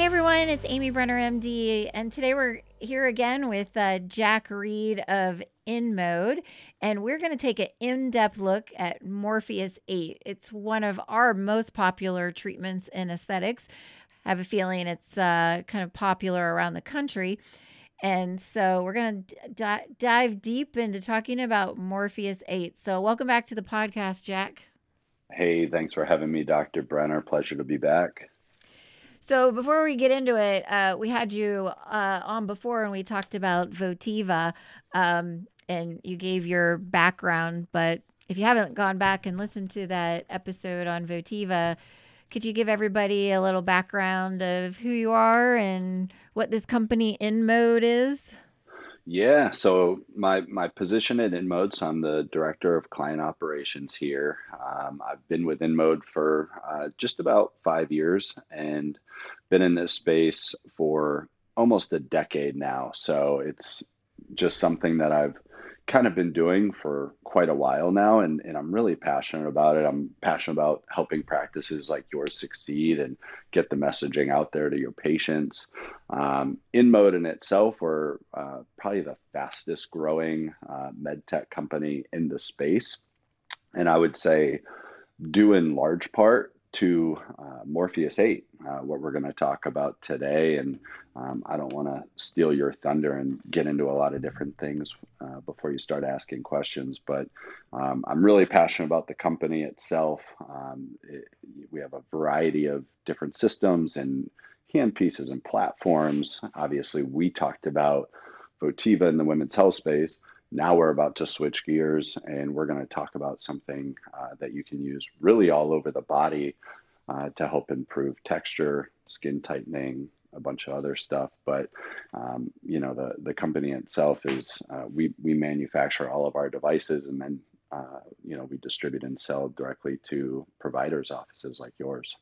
Hey everyone, it's Amy Brenner, MD, and today we're here again with uh, Jack Reed of InMode, and we're going to take an in depth look at Morpheus 8. It's one of our most popular treatments in aesthetics. I have a feeling it's uh, kind of popular around the country. And so we're going to d- dive deep into talking about Morpheus 8. So, welcome back to the podcast, Jack. Hey, thanks for having me, Dr. Brenner. Pleasure to be back. So before we get into it, uh, we had you uh, on before and we talked about Votiva, um, and you gave your background. But if you haven't gone back and listened to that episode on Votiva, could you give everybody a little background of who you are and what this company InMode is? Yeah, so my my position at InMode, so I'm the director of client operations here. Um, I've been with InMode for uh, just about five years and been in this space for almost a decade now. So it's just something that I've kind of been doing for quite a while now and, and I'm really passionate about it. I'm passionate about helping practices like yours succeed and get the messaging out there to your patients. Um, InMode in itself, we're uh, probably the fastest growing uh, med tech company in the space. And I would say, due in large part to uh, Morpheus 8, uh, what we're going to talk about today. And um, I don't want to steal your thunder and get into a lot of different things uh, before you start asking questions, but um, I'm really passionate about the company itself. Um, it, we have a variety of different systems and hand pieces and platforms. Obviously, we talked about Votiva in the women's health space. Now we're about to switch gears and we're going to talk about something uh, that you can use really all over the body uh, to help improve texture, skin tightening, a bunch of other stuff. But um, you know, the the company itself is uh, we we manufacture all of our devices and then uh, you know we distribute and sell directly to providers' offices like yours.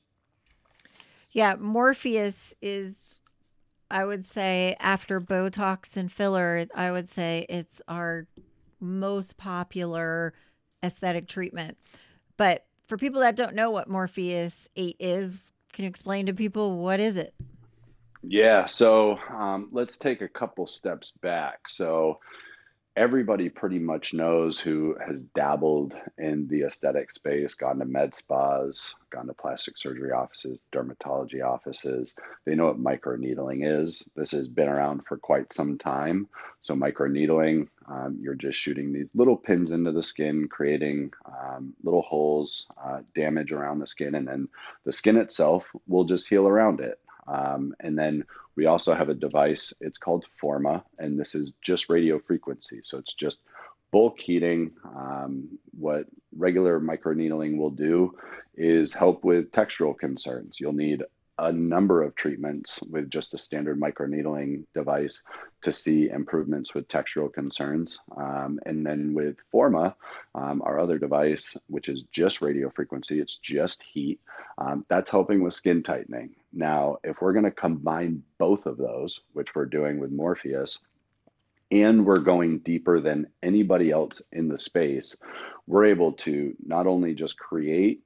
Yeah, Morpheus is I would say after Botox and filler, I would say it's our most popular aesthetic treatment. But for people that don't know what Morpheus 8 is, can you explain to people what is it? Yeah, so um, let's take a couple steps back. So everybody pretty much knows who has dabbled in the aesthetic space, gone to med spas, gone to plastic surgery offices, dermatology offices. They know what microneedling is. This has been around for quite some time. So, microneedling, um, you're just shooting these little pins into the skin, creating um, little holes, uh, damage around the skin, and then the skin itself will just heal around it. Um, and then we also have a device, it's called Forma, and this is just radio frequency. So it's just bulk heating. Um, what regular microneedling will do is help with textural concerns. You'll need a number of treatments with just a standard microneedling device to see improvements with textural concerns. Um, and then with Forma, um, our other device, which is just radio frequency, it's just heat, um, that's helping with skin tightening. Now, if we're going to combine both of those, which we're doing with Morpheus, and we're going deeper than anybody else in the space, we're able to not only just create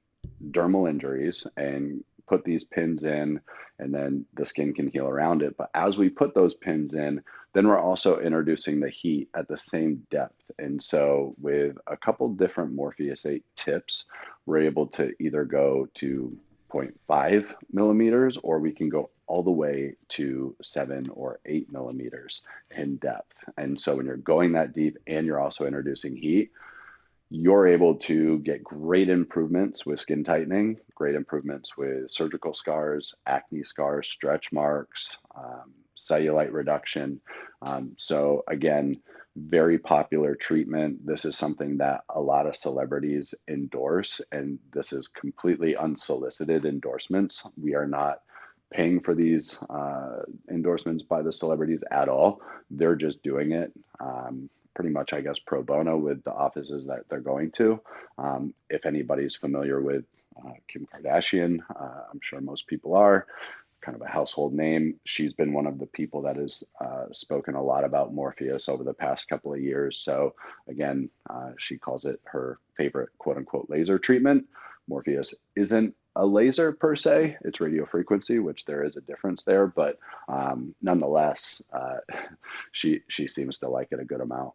dermal injuries and put these pins in and then the skin can heal around it. But as we put those pins in, then we're also introducing the heat at the same depth. And so with a couple different Morpheus 8 tips, we're able to either go to 0.5 millimeters or we can go all the way to seven or eight millimeters in depth. And so when you're going that deep and you're also introducing heat, you're able to get great improvements with skin tightening, great improvements with surgical scars, acne scars, stretch marks, um, cellulite reduction. Um, so, again, very popular treatment. This is something that a lot of celebrities endorse, and this is completely unsolicited endorsements. We are not paying for these uh, endorsements by the celebrities at all. They're just doing it. Um, pretty much, I guess, pro bono with the offices that they're going to. Um, if anybody's familiar with uh, Kim Kardashian, uh, I'm sure most people are kind of a household name. She's been one of the people that has uh, spoken a lot about Morpheus over the past couple of years. So, again, uh, she calls it her favorite quote unquote laser treatment. Morpheus isn't a laser per se, it's radio frequency, which there is a difference there, but um, nonetheless, uh, she, she seems to like it a good amount.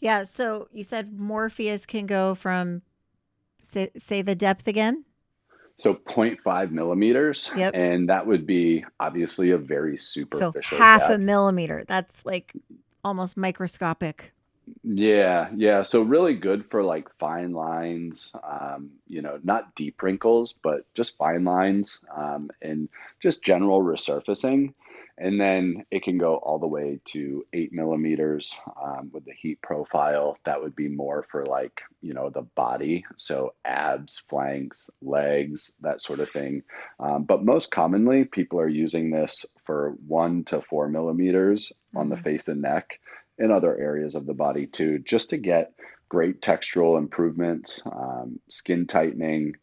Yeah. So, you said Morpheus can go from, say, say the depth again? So 0.5 millimeters. Yep. And that would be obviously a very superficial. So half depth. a millimeter. That's like almost microscopic. Yeah, yeah. So really good for like fine lines, um, you know, not deep wrinkles, but just fine lines um, and just general resurfacing. And then it can go all the way to eight millimeters um, with the heat profile. That would be more for like, you know, the body. So abs, flanks, legs, that sort of thing. Um, but most commonly, people are using this for one to four millimeters on the Mhm. face and neck and other areas of the body too, just to get great textural improvements, um, skin tightening.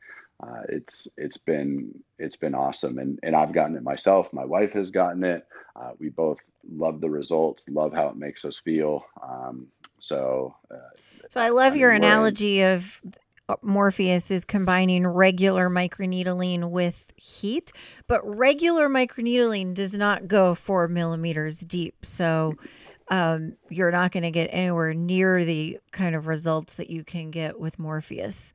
Uh, it's it's been it's been awesome, and and I've gotten it myself. My wife has gotten it. Uh, we both love the results, love how it makes us feel. Um, so uh, So I love I your in- analogy of Morpheus is combining regular microneedling with heat, but regular microneedling does not go four millimeters deep. So um, you're not going to get anywhere near the kind of results that you can get with Morpheus.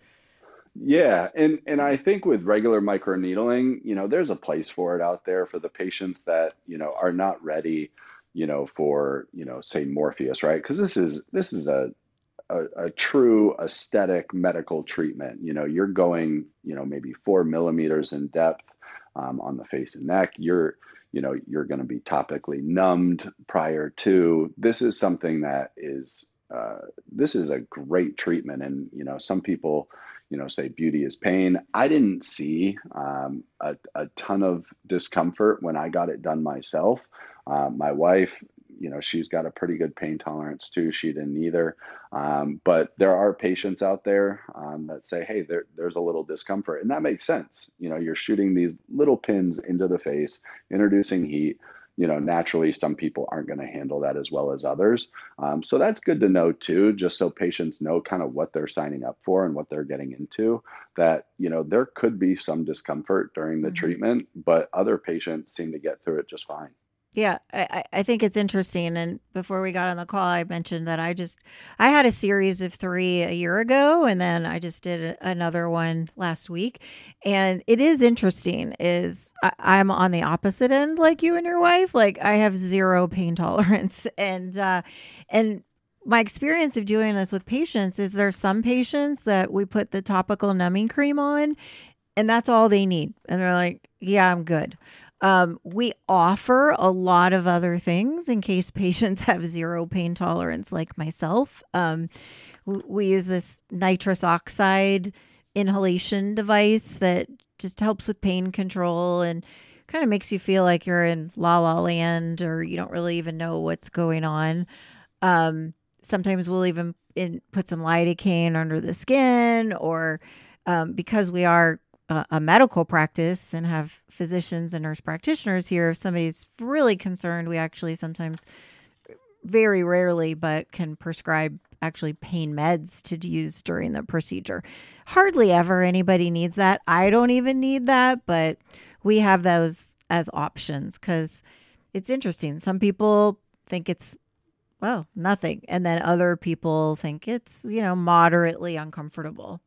Yeah, and and I think with regular microneedling, you know, there's a place for it out there for the patients that, you know, are not ready, you know, for, you know, say Morpheus, right? Because this is this is a, a a true aesthetic medical treatment. You know, you're going, you know, maybe four millimeters in depth um, on the face and neck. You're, you know, you're going to be topically numbed prior to. This is something that is uh, this is a great treatment, and you know, some people you know, say beauty is pain. I didn't see um, a, a ton of discomfort when I got it done myself. Uh, my wife, you know, she's got a pretty good pain tolerance too. She didn't either. Um, but there are patients out there um, that say, hey, there, there's a little discomfort. And that makes sense. You know, you're shooting these little pins into the face, introducing heat you know, naturally some people aren't going to handle that as well as others. Um, so that's good to know too, just so patients know kind of what they're signing up for and what they're getting into. That, you know, there could be some discomfort during the Mhm. treatment, but other patients seem to get through it just fine. Yeah, I, I think it's interesting. And before we got on the call, I mentioned that I just I had a series of three a year ago, and then I just did another one last week. And it is interesting. Is I, I'm on the opposite end, like you and your wife. Like I have zero pain tolerance, and uh, and my experience of doing this with patients is there's some patients that we put the topical numbing cream on, and that's all they need, and they're like, "Yeah, I'm good." Um, we offer a lot of other things in case patients have zero pain tolerance, like myself. Um, w- we use this nitrous oxide inhalation device that just helps with pain control and kind of makes you feel like you're in la la land or you don't really even know what's going on. Um, sometimes we'll even in, put some lidocaine under the skin or um, because we are a, a medical practice and have physicians and nurse practitioners here, if somebody's really concerned, we actually sometimes, very rarely, but can prescribe actually pain meds to use during the procedure. Hardly ever anybody needs that. I don't even need that, but we have those as options because it's interesting. Some people think it's well, nothing. And then other people think it's, you know, moderately uncomfortable.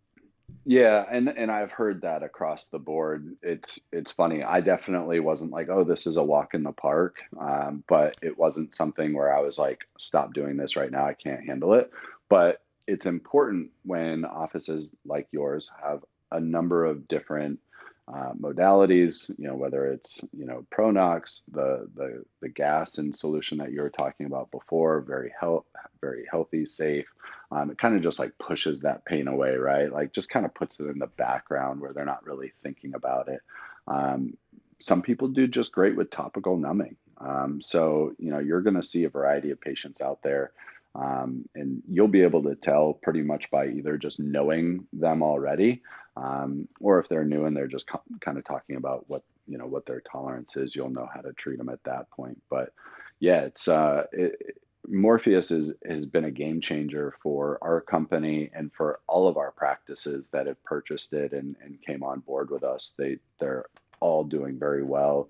Yeah, and and I've heard that across the board. It's it's funny. I definitely wasn't like, oh, this is a walk in the park, um, but it wasn't something where I was like, stop doing this right now. I can't handle it. But it's important when offices like yours have a number of different uh, modalities, you know, whether it's, you know, Pronox, the, the, the gas and solution that you were talking about before, very health, very healthy, safe. Um, it kind of just like pushes that pain away, right? Like just kind of puts it in the background where they're not really thinking about it. Um, some people do just great with topical numbing. Um, so, you know, you're going to see a variety of patients out there. Um, and you'll be able to tell pretty much by either just knowing them already, um, or if they're new and they're just co- kind of talking about what you know what their tolerance is, you'll know how to treat them at that point. But yeah, it's uh, it, Morpheus is, has been a game changer for our company and for all of our practices that have purchased it and, and came on board with us. They they're all doing very well.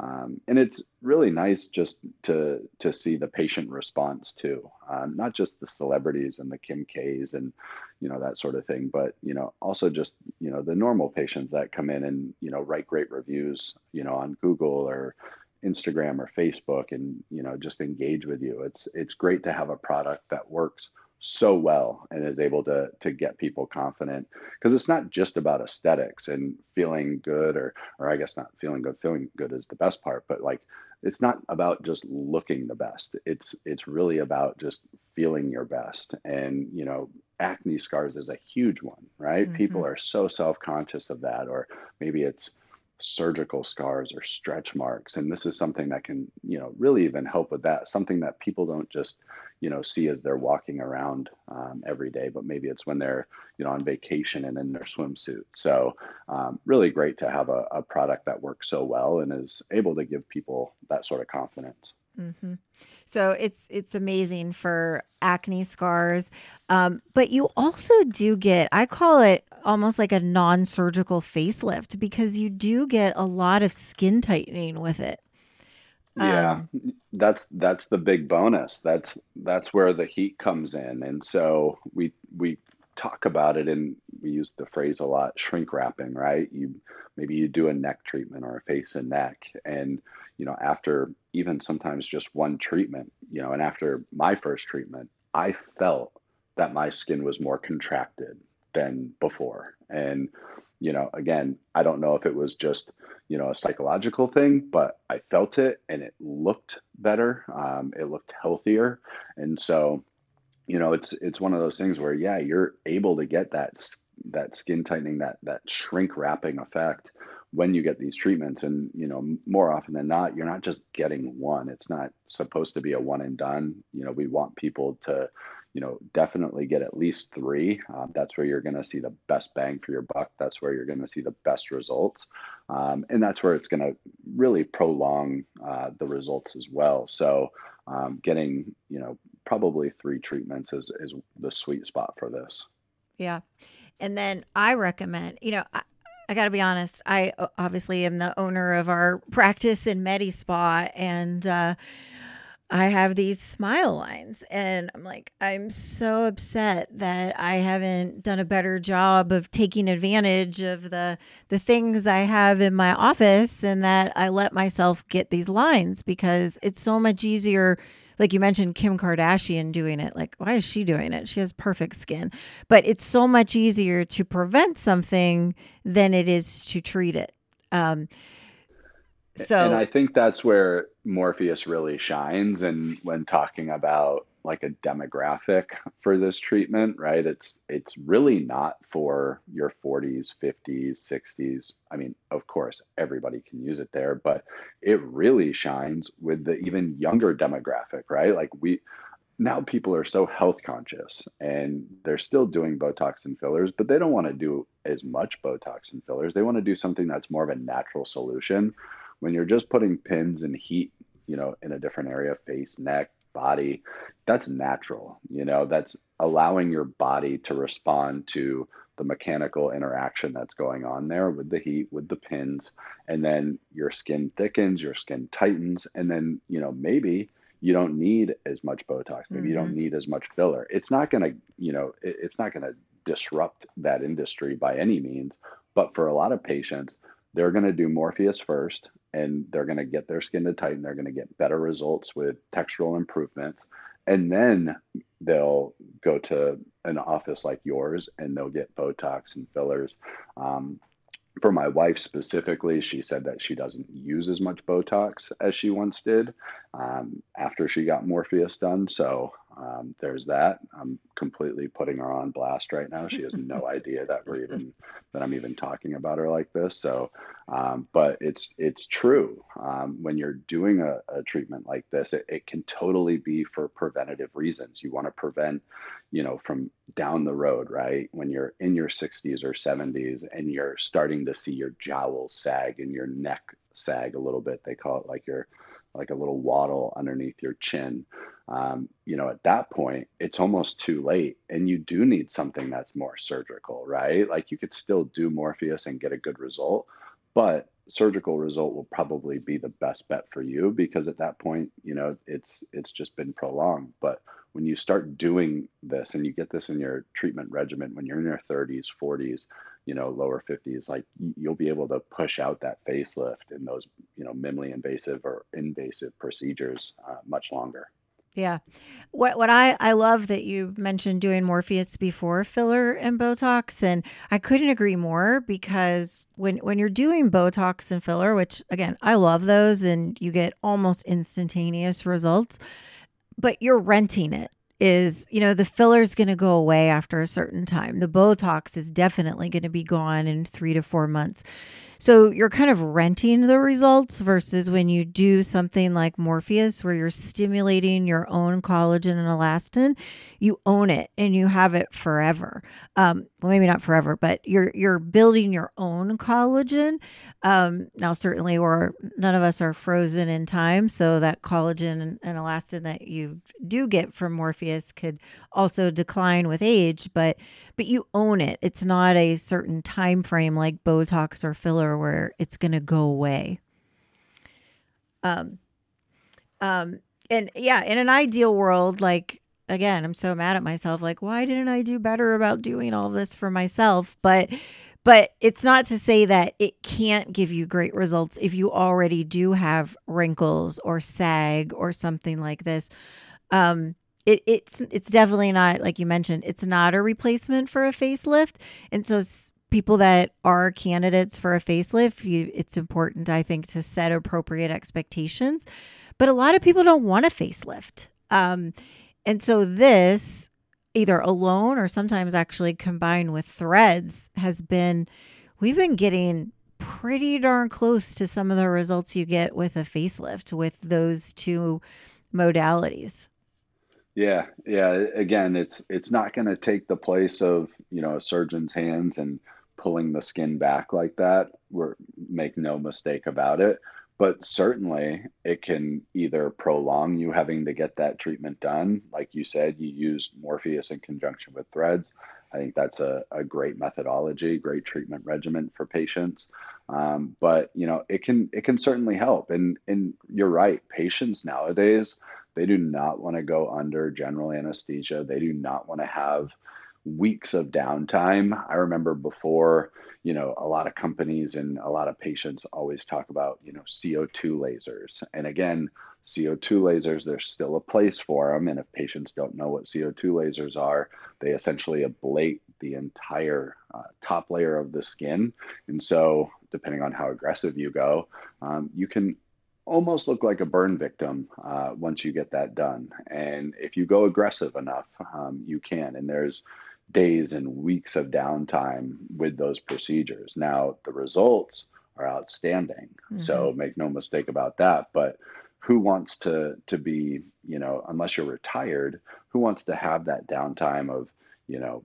Um, and it's really nice just to to see the patient response too, um, not just the celebrities and the Kim K's and you know that sort of thing, but you know also just you know the normal patients that come in and you know write great reviews, you know on Google or Instagram or Facebook, and you know just engage with you. It's it's great to have a product that works so well and is able to to get people confident. Because it's not just about aesthetics and feeling good or or I guess not feeling good feeling good is the best part but like it's not about just looking the best. It's it's really about just feeling your best. And you know acne scars is a huge one right? Mm-hmm. people are so self-conscious of that or maybe it's surgical scars or stretch marks and this is something that can you know really even help with that something that people don't just you know see as they're walking around um, every day but maybe it's when they're you know on vacation and in their swimsuit. So um, really great to have a, a product that works so well and is able to give people that sort of confidence. Mm-hmm. So it's it's amazing for acne scars, um, but you also do get I call it almost like a non-surgical facelift because you do get a lot of skin tightening with it. Yeah, um, that's that's the big bonus. That's that's where the heat comes in, and so we we talk about it and we use the phrase a lot shrink wrapping right? You maybe you do a neck treatment or a face and neck. And you know after even sometimes just one treatment you know and after my first treatment i felt that my skin was more contracted than before. And you know again i don't know if it was just you know a psychological thing but i felt it and it looked better. Um, it looked healthier. And so you know it's it's one of those things where yeah you're able to get that that skin tightening that that shrink wrapping effect when you get these treatments. And you know more often than not you're not just getting one. It's not supposed to be a one and done. You know we want people to you know definitely get at least three um, that's where you're going to see the best bang for your buck that's where you're going to see the best results um, and that's where it's going to really prolong uh, the results as well so um, getting you know probably three treatments is is the sweet spot for this. Yeah, and then I recommend you know. I, I got to be honest. I uh, obviously am the owner of our practice in MediSpa, and uh, I have these smile lines, and I'm like, I'm so upset that I haven't done a better job of taking advantage of the the things I have in my office, and that I let myself get these lines because it's so much easier. Like you mentioned, Kim Kardashian doing it. Like, why is she doing it? She has perfect skin, but it's so much easier to prevent something than it is to treat it. Um, so, and I think that's where Morpheus really shines. And when talking about like a demographic for this treatment, right? It's it's really not for your 40s, 50s, 60s. I mean, of course, everybody can use it there, but it really shines with the even younger demographic, right? Like we now people are so health conscious and they're still doing botox and fillers but they don't want to do as much botox and fillers they want to do something that's more of a natural solution when you're just putting pins and heat, you know, in a different area, face, neck, body, that's natural. You know, that's allowing your body to respond to the mechanical interaction that's going on there with the heat, with the pins, and then your skin thickens, your skin tightens, and then, you know, maybe you don't need as much Botox, maybe mm-hmm. you don't mm-hmm. need as much filler. It's not going to, you know, it, it's not going to disrupt that industry by any means. But for a lot of patients, they're going to do Morpheus first and they're going to get their skin to tighten. They're going to get better results with textural improvements. And then they'll go to an office like yours and they'll get Botox and fillers. Um, for my wife specifically, she said that she doesn't use as much Botox as she once did um, after she got Morpheus done. So um, there's that. I'm completely putting her on blast right now. She has no idea that we're even that I'm even talking about her like this. So, um, but it's it's true. Um, when you're doing a, a treatment like this, it, it can totally be for preventative reasons. You want to prevent, you know, from down the road, right? When you're in your 60s or 70s and you're starting to see your jowls sag and your neck sag a little bit. They call it like your like a little waddle underneath your chin. Um, you know, at that point, it's almost too late, and you do need something that's more surgical, right? Like you could still do Morpheus and get a good result, but surgical result will probably be the best bet for you because at that point, you know, it's it's just been prolonged. But when you start doing this and you get this in your treatment regimen when you're in your 30s, 40s, you know, lower 50s, like you'll be able to push out that facelift in those, you know, minimally invasive or invasive procedures uh, much longer. Yeah. What what I I love that you mentioned doing Morpheus before filler and Botox and I couldn't agree more because when when you're doing Botox and filler, which again, I love those and you get almost instantaneous results, but you're renting it is, you know, the filler's going to go away after a certain time. The Botox is definitely going to be gone in 3 to 4 months. So you're kind of renting the results versus when you do something like Morpheus, where you're stimulating your own collagen and elastin, you own it and you have it forever. Um, well, maybe not forever, but you're you're building your own collagen. Um, now, certainly, we're none of us are frozen in time, so that collagen and, and elastin that you do get from Morpheus could also decline with age. But but you own it. It's not a certain time frame like Botox or filler where it's going to go away. Um, um, and yeah, in an ideal world, like again, I'm so mad at myself. Like, why didn't I do better about doing all this for myself? But but it's not to say that it can't give you great results if you already do have wrinkles or sag or something like this. Um, it, it's it's definitely not like you mentioned. It's not a replacement for a facelift, and so people that are candidates for a facelift, you, it's important, I think, to set appropriate expectations. But a lot of people don't want a facelift, um, and so this either alone or sometimes actually combined with threads has been we've been getting pretty darn close to some of the results you get with a facelift with those two modalities. Yeah, yeah. Again, it's it's not going to take the place of you know a surgeon's hands and pulling the skin back like that. We're make no mistake about it. But certainly, it can either prolong you having to get that treatment done, like you said, you use Morpheus in conjunction with threads. I think that's a, a great methodology, great treatment regimen for patients. Um, but you know, it can it can certainly help. And and you're right, patients nowadays they do not want to go under general anesthesia. They do not want to have weeks of downtime. I remember before, you know, a lot of companies and a lot of patients always talk about, you know, CO2 lasers. And again, CO2 lasers, there's still a place for them. And if patients don't know what CO2 lasers are, they essentially ablate the entire uh, top layer of the skin. And so, depending on how aggressive you go, um, you can almost look like a burn victim uh, once you get that done. And if you go aggressive enough, um, you can. And there's days and weeks of downtime with those procedures. Now, the results are outstanding. Mm-hmm. So make no mistake about that. But who wants to to be, you know, unless you're retired, who wants to have that downtime of, you know,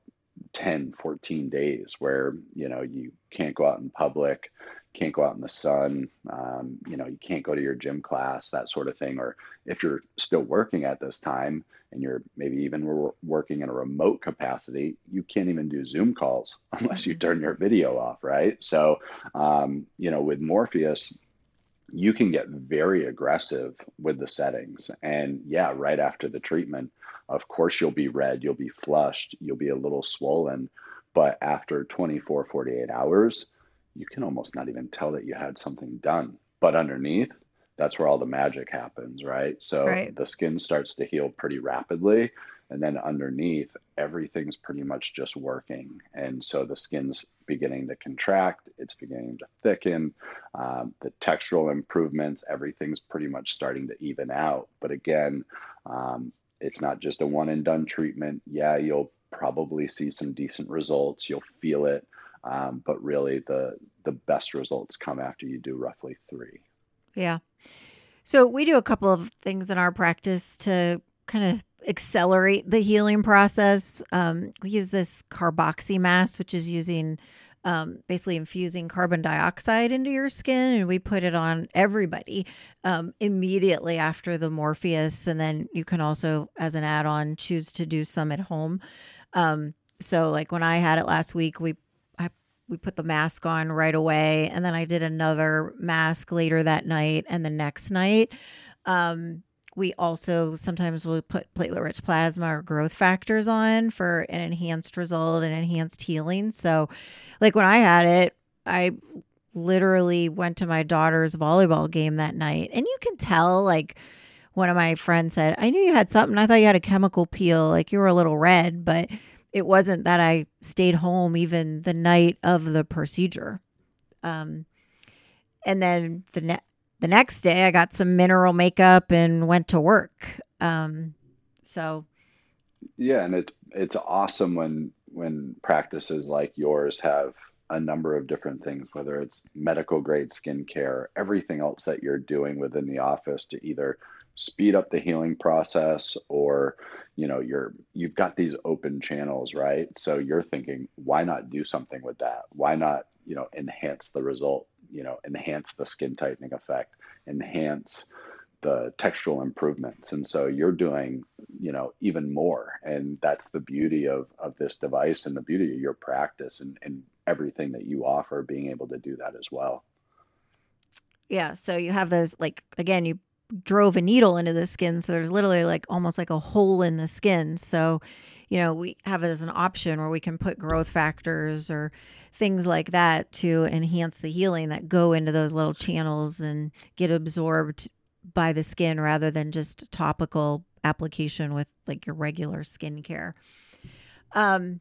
10, 14 days where, you know, you can't go out in public, can't go out in the sun, um, you know, you can't go to your gym class, that sort of thing. Or if you're still working at this time and you're maybe even working in a remote capacity, you can't even do Zoom calls unless you turn your video off, right? So, um, you know, with Morpheus, you can get very aggressive with the settings. And yeah, right after the treatment, of course, you'll be red, you'll be flushed, you'll be a little swollen. But after 24, 48 hours, you can almost not even tell that you had something done. But underneath, that's where all the magic happens, right? So right. the skin starts to heal pretty rapidly. and then underneath everything's pretty much just working and so the skin's beginning to contract it's beginning to thicken um, the textural improvements everything's pretty much starting to even out but again um, it's not just a one and done treatment. Yeah you'll probably see some decent results. You'll feel it. Um, but really the the best results come after you do roughly three. Yeah. So we do a couple of things in our practice to kind of accelerate the healing process. Um, we use this carboxy mask, which is using um, basically infusing carbon dioxide into your skin, and we put it on everybody um, immediately after the Morpheus. And then you can also, as an add on, choose to do some at home. Um, so, like when I had it last week, we I, we put the mask on right away, and then I did another mask later that night and the next night. Um, we also sometimes will put platelet rich plasma or growth factors on for an enhanced result and enhanced healing. So, like when I had it, I literally went to my daughter's volleyball game that night, and you can tell, like, one of my friends said, I knew you had something. I thought you had a chemical peel, like you were a little red, but it wasn't that I stayed home even the night of the procedure. Um, and then the ne- the next day I got some mineral makeup and went to work. Um, so yeah, and it's it's awesome when when practices like yours have a number of different things, whether it's medical grade skincare, everything else that you're doing within the office to either speed up the healing process or you know you're you've got these open channels right? So you're thinking why not do something with that? Why not you know enhance the result you know enhance the skin tightening effect enhance the textural improvements. And so you're doing you know even more. And that's the beauty of of this device and the beauty of your practice and, and everything that you offer being able to do that as well. Yeah. So you have those like again you drove a needle into the skin. So there's literally like almost like a hole in the skin. So you know we have it as an option where we can put growth factors or things like that to enhance the healing that go into those little channels and get absorbed by the skin rather than just topical application with like your regular skincare. Um,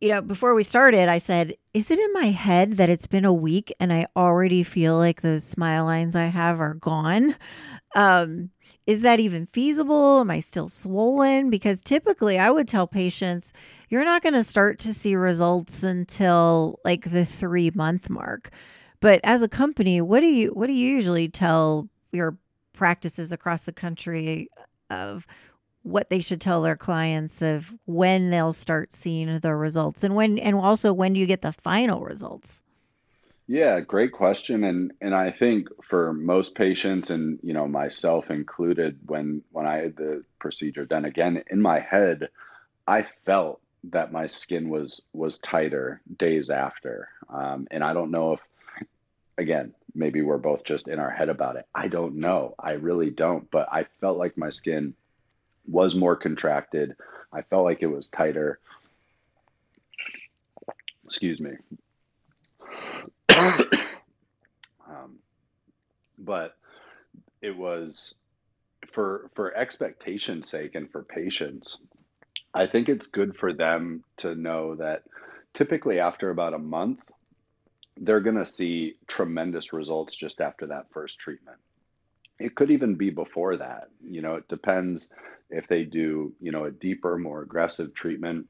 you know, before we started, I said, Is it in my head that it's been a week and I already feel like those smile lines I have are gone? Um, is that even feasible? Am I still swollen? Because typically I would tell patients, you're not going to start to see results until like the three month mark. But as a company, what do you what do you usually tell your practices across the country of what they should tell their clients of when they'll start seeing the results and when and also when do you get the final results? Yeah, great question. And and I think for most patients and you know myself included, when when I had the procedure done again, in my head, I felt that my skin was was tighter days after. Um, and I don't know if again, maybe we're both just in our head about it. I don't know. I really don't. But I felt like my skin was more contracted. I felt like it was tighter. Excuse me. um, but it was for for expectation's sake and for patients. I think it's good for them to know that typically after about a month, they're going to see tremendous results just after that first treatment. It could even be before that. You know, it depends if they do, you know, a deeper, more aggressive treatment,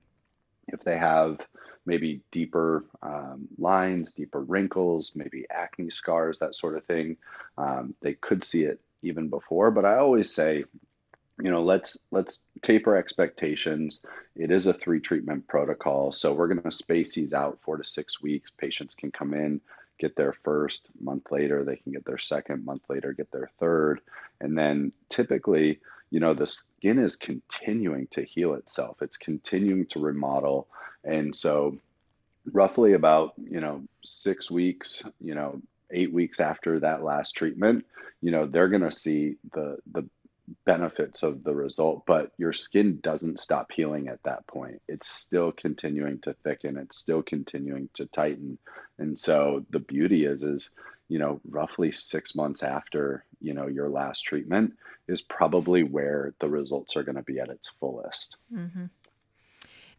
if they have maybe deeper um, lines, deeper wrinkles, maybe acne scars, that sort of thing. Um, they could see it even before, but I always say, you know, let's let's taper expectations. It is a three treatment protocol, so we're going to space these out four to six weeks. Patients can come in, get their first month later, they can get their second month later, get their third, and then typically you know the skin is continuing to heal itself it's continuing to remodel and so roughly about you know six weeks you know eight weeks after that last treatment you know they're going to see the the benefits of the result but your skin doesn't stop healing at that point it's still continuing to thicken it's still continuing to tighten and so the beauty is is you know, roughly six months after, you know, your last treatment is probably where the results are going to be at its fullest. Mm-hmm.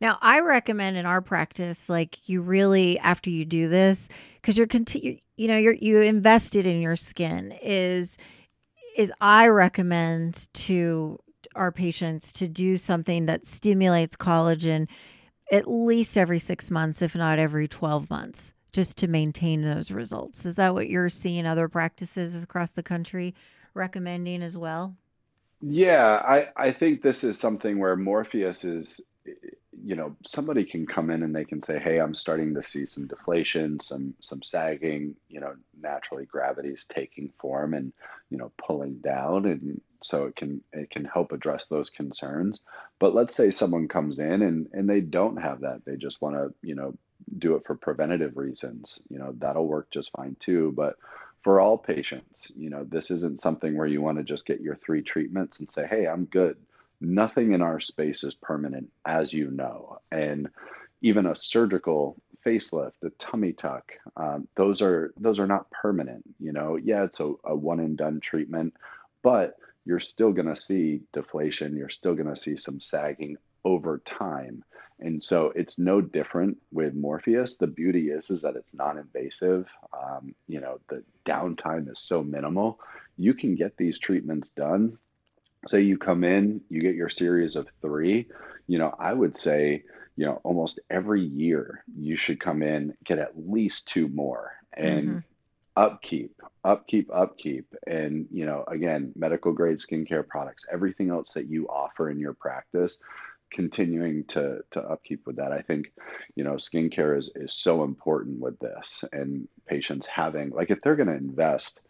Now, I recommend in our practice, like you really after you do this, because you're continue, you know, you're you invested in your skin. Is is I recommend to our patients to do something that stimulates collagen at least every six months, if not every twelve months, just to maintain those results. Is that what you're seeing other practices across the country recommending as well? Yeah, I, I think this is something where Morpheus is you know, somebody can come in and they can say, "Hey, I'm starting to see some deflation, some some sagging. You know, naturally gravity is taking form and you know pulling down, and so it can it can help address those concerns. But let's say someone comes in and and they don't have that; they just want to you know do it for preventative reasons. You know, that'll work just fine too. But for all patients, you know, this isn't something where you want to just get your three treatments and say, "Hey, I'm good." Nothing in our space is permanent, as you know. And even a surgical facelift, a tummy tuck, um, those are those are not permanent. You know, yeah, it's a, a one and done treatment, but you're still going to see deflation. You're still going to see some sagging over time. And so it's no different with Morpheus. The beauty is is that it's non-invasive. Um, you know, the downtime is so minimal. You can get these treatments done say you come in, you get your series of three, you know, I would say, you know, almost every year you should come in, get at least two more and mm-hmm. upkeep, upkeep, upkeep. And, you know, again, medical grade skincare products, everything else that you offer in your practice, continuing to to upkeep with that. I think, you know, skincare is is so important with this and patients having like if they're going to invest,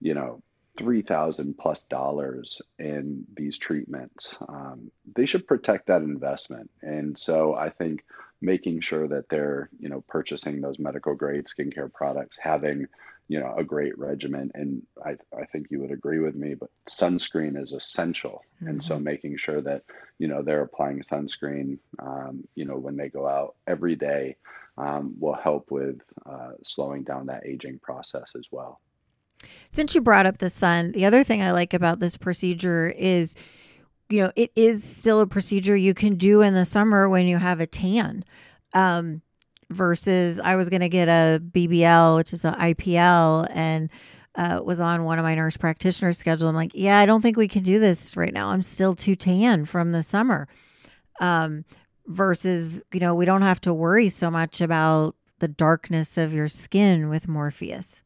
you know, three thousand plus dollars in these treatments, um, they should protect that investment. And so I think making sure that they're you know purchasing those medical grade skincare products, having you know a great regimen, and I I think you would agree with me, but sunscreen is essential. Mm-hmm. And so mm-hmm. making sure that you know they're applying sunscreen, um, you know when they go out every day. Um, will help with uh, slowing down that aging process as well. Since you brought up the sun, the other thing I like about this procedure is, you know, it is still a procedure you can do in the summer when you have a tan. Um, versus I was going to get a BBL, which is an IPL, and uh, was on one of my nurse practitioners' schedule. I'm like, yeah, I don't think we can do this right now. I'm still too tan from the summer. Um, versus, you know, we don't have to worry so much about the darkness of your skin with Morpheus.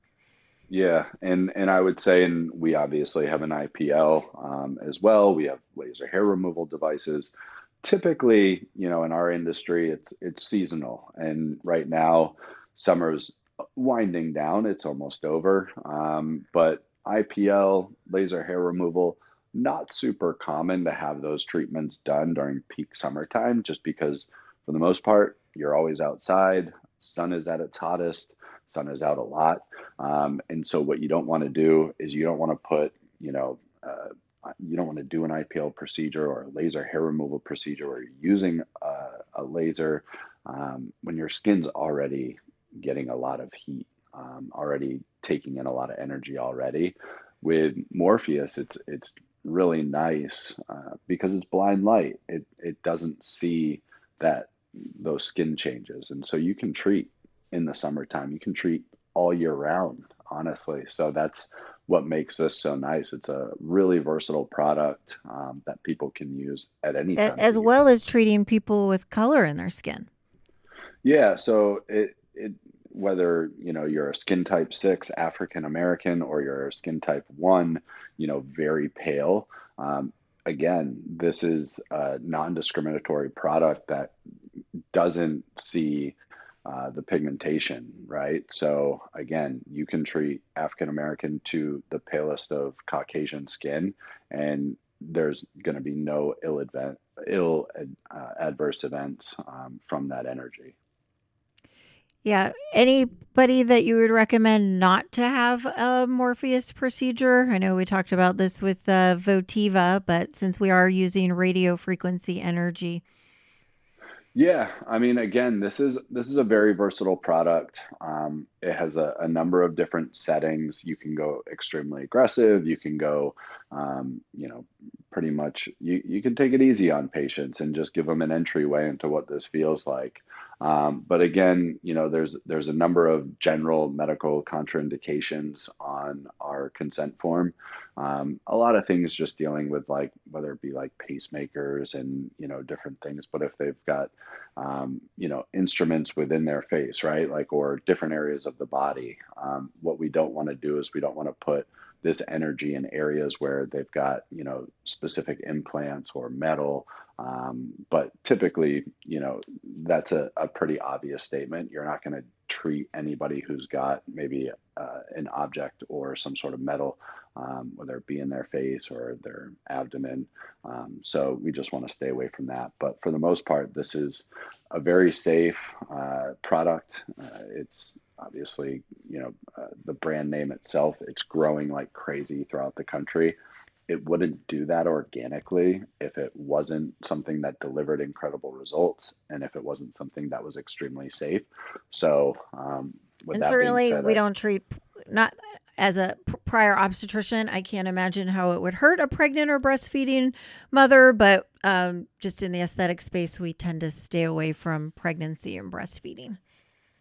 Yeah, and and I would say, and we obviously have an IPL um, as well. We have laser hair removal devices. Typically, you know, in our industry, it's it's seasonal, and right now, summer's winding down. It's almost over. Um, but IPL, laser hair removal, not super common to have those treatments done during peak summertime, just because for the most part, you're always outside. Sun is at its hottest sun is out a lot. Um, and so what you don't want to do is you don't want to put, you know, uh, you don't want to do an IPL procedure or a laser hair removal procedure or using a, a laser um, when your skin's already getting a lot of heat, um, already taking in a lot of energy already. With Morpheus, it's it's really nice uh, because it's blind light. It it doesn't see that those skin changes, and so you can treat in the summertime. You can treat all year round, honestly. So that's what makes this so nice. It's a really versatile product um, that people can use at any time. As well as treating people with color in their skin. Yeah. So it, it, whether you know you're a skin type six African American or you're a skin type one, you know, very pale. Um, again, this is a non-discriminatory product that doesn't see uh, the pigmentation, right? So again, you can treat African American to the palest of Caucasian skin, and there's going to be no ill event, ill uh, adverse events um, from that energy. Yeah. Anybody that you would recommend not to have a Morpheus procedure? I know we talked about this with uh, Votiva, but since we are using radio frequency energy. Yeah, I mean, again, this is this is a very versatile product. Um, it has a, a, number of different settings. You can go extremely aggressive. You can go, um, you know, pretty much. You you can take it easy on patients and just give them an entryway into what this feels like. Um, but again, you know, there's there's a number of general medical contraindications on our consent form. Um, a lot of things just dealing with like whether it be like pacemakers and you know different things. But if they've got um, you know instruments within their face, right, like or different areas of the body, um, what we don't want to do is we don't want to put this energy in areas where they've got you know specific implants or metal um, but typically you know that's a, a pretty obvious statement you're not going to treat anybody who's got maybe uh, an object or some sort of metal um, whether it be in their face or their abdomen. Um, so we just want to stay away from that. But for the most part this is a very safe uh, product. Uh, it's obviously, you know, uh, the brand name itself, it's growing like crazy throughout the country. It wouldn't do that organically if it wasn't something that delivered incredible results and if it wasn't something that was extremely safe. So, um, and certainly said, we I, don't treat not as a prior obstetrician. I can't imagine how it would hurt a pregnant or breastfeeding mother, but um, just in the aesthetic space, we tend to stay away from pregnancy and breastfeeding.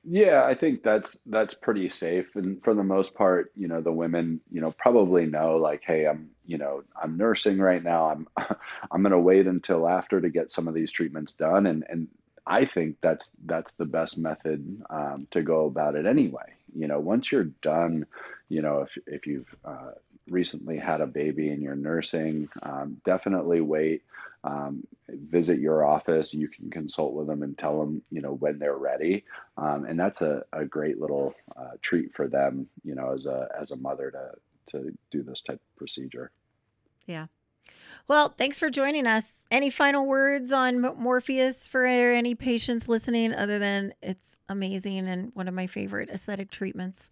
Yeah, I think that's that's pretty safe, and for the most part, you know, the women, you know, probably know like, hey, I'm, you know, I'm nursing right now. I'm, I'm to wait until after to get some of these treatments done, and and I think that's that's the best method um, to go about it anyway. You know, once you're done, you know, if if you've uh, recently had a baby and you're nursing, um, definitely wait. Um, visit your office. You can consult with them and tell them, you know, when they're ready. Um, and that's a, a great little uh, treat for them, you know, as a as a mother to to do this type of procedure. Yeah. Well, thanks for joining us. Any final words on Morpheus for any patients listening, other than it's amazing and one of my favorite aesthetic treatments?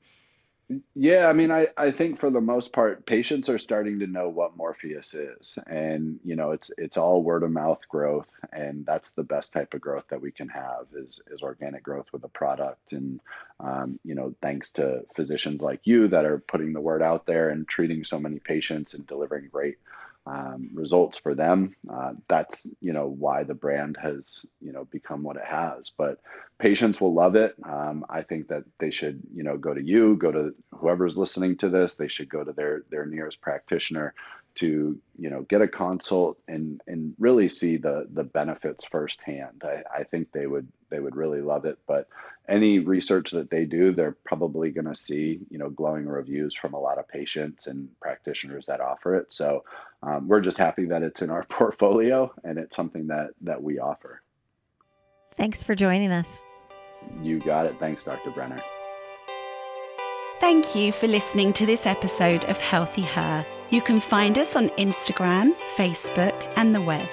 Yeah, I mean, I, I think for the most part, patients are starting to know what Morpheus is, and you know, it's it's all word of mouth growth, and that's the best type of growth that we can have is is organic growth with a product, and um, you know, thanks to physicians like you that are putting the word out there and treating so many patients and delivering great um, results for them. Uh, that's you know why the brand has you know become what it has. But patients will love it. Um, I think that they should you know go to you, go to whoever's listening to this. They should go to their their nearest practitioner to you know get a consult and and really see the the benefits firsthand. I, I think they would they would really love it. But any research that they do, they're probably going to see you know glowing reviews from a lot of patients and practitioners that offer it. So um, we're just happy that it's in our portfolio and it's something that that we offer. Thanks for joining us. You got it. Thanks, Dr. Brenner. Thank you for listening to this episode of Healthy Her. You can find us on Instagram, Facebook, and the web.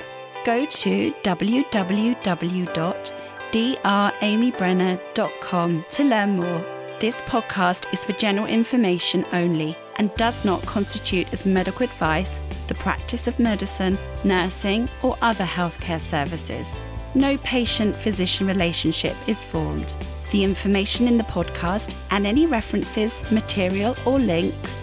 Go to www.dramybrenner.com to learn more. This podcast is for general information only and does not constitute as medical advice, the practice of medicine, nursing, or other healthcare services. No patient physician relationship is formed. The information in the podcast and any references, material, or links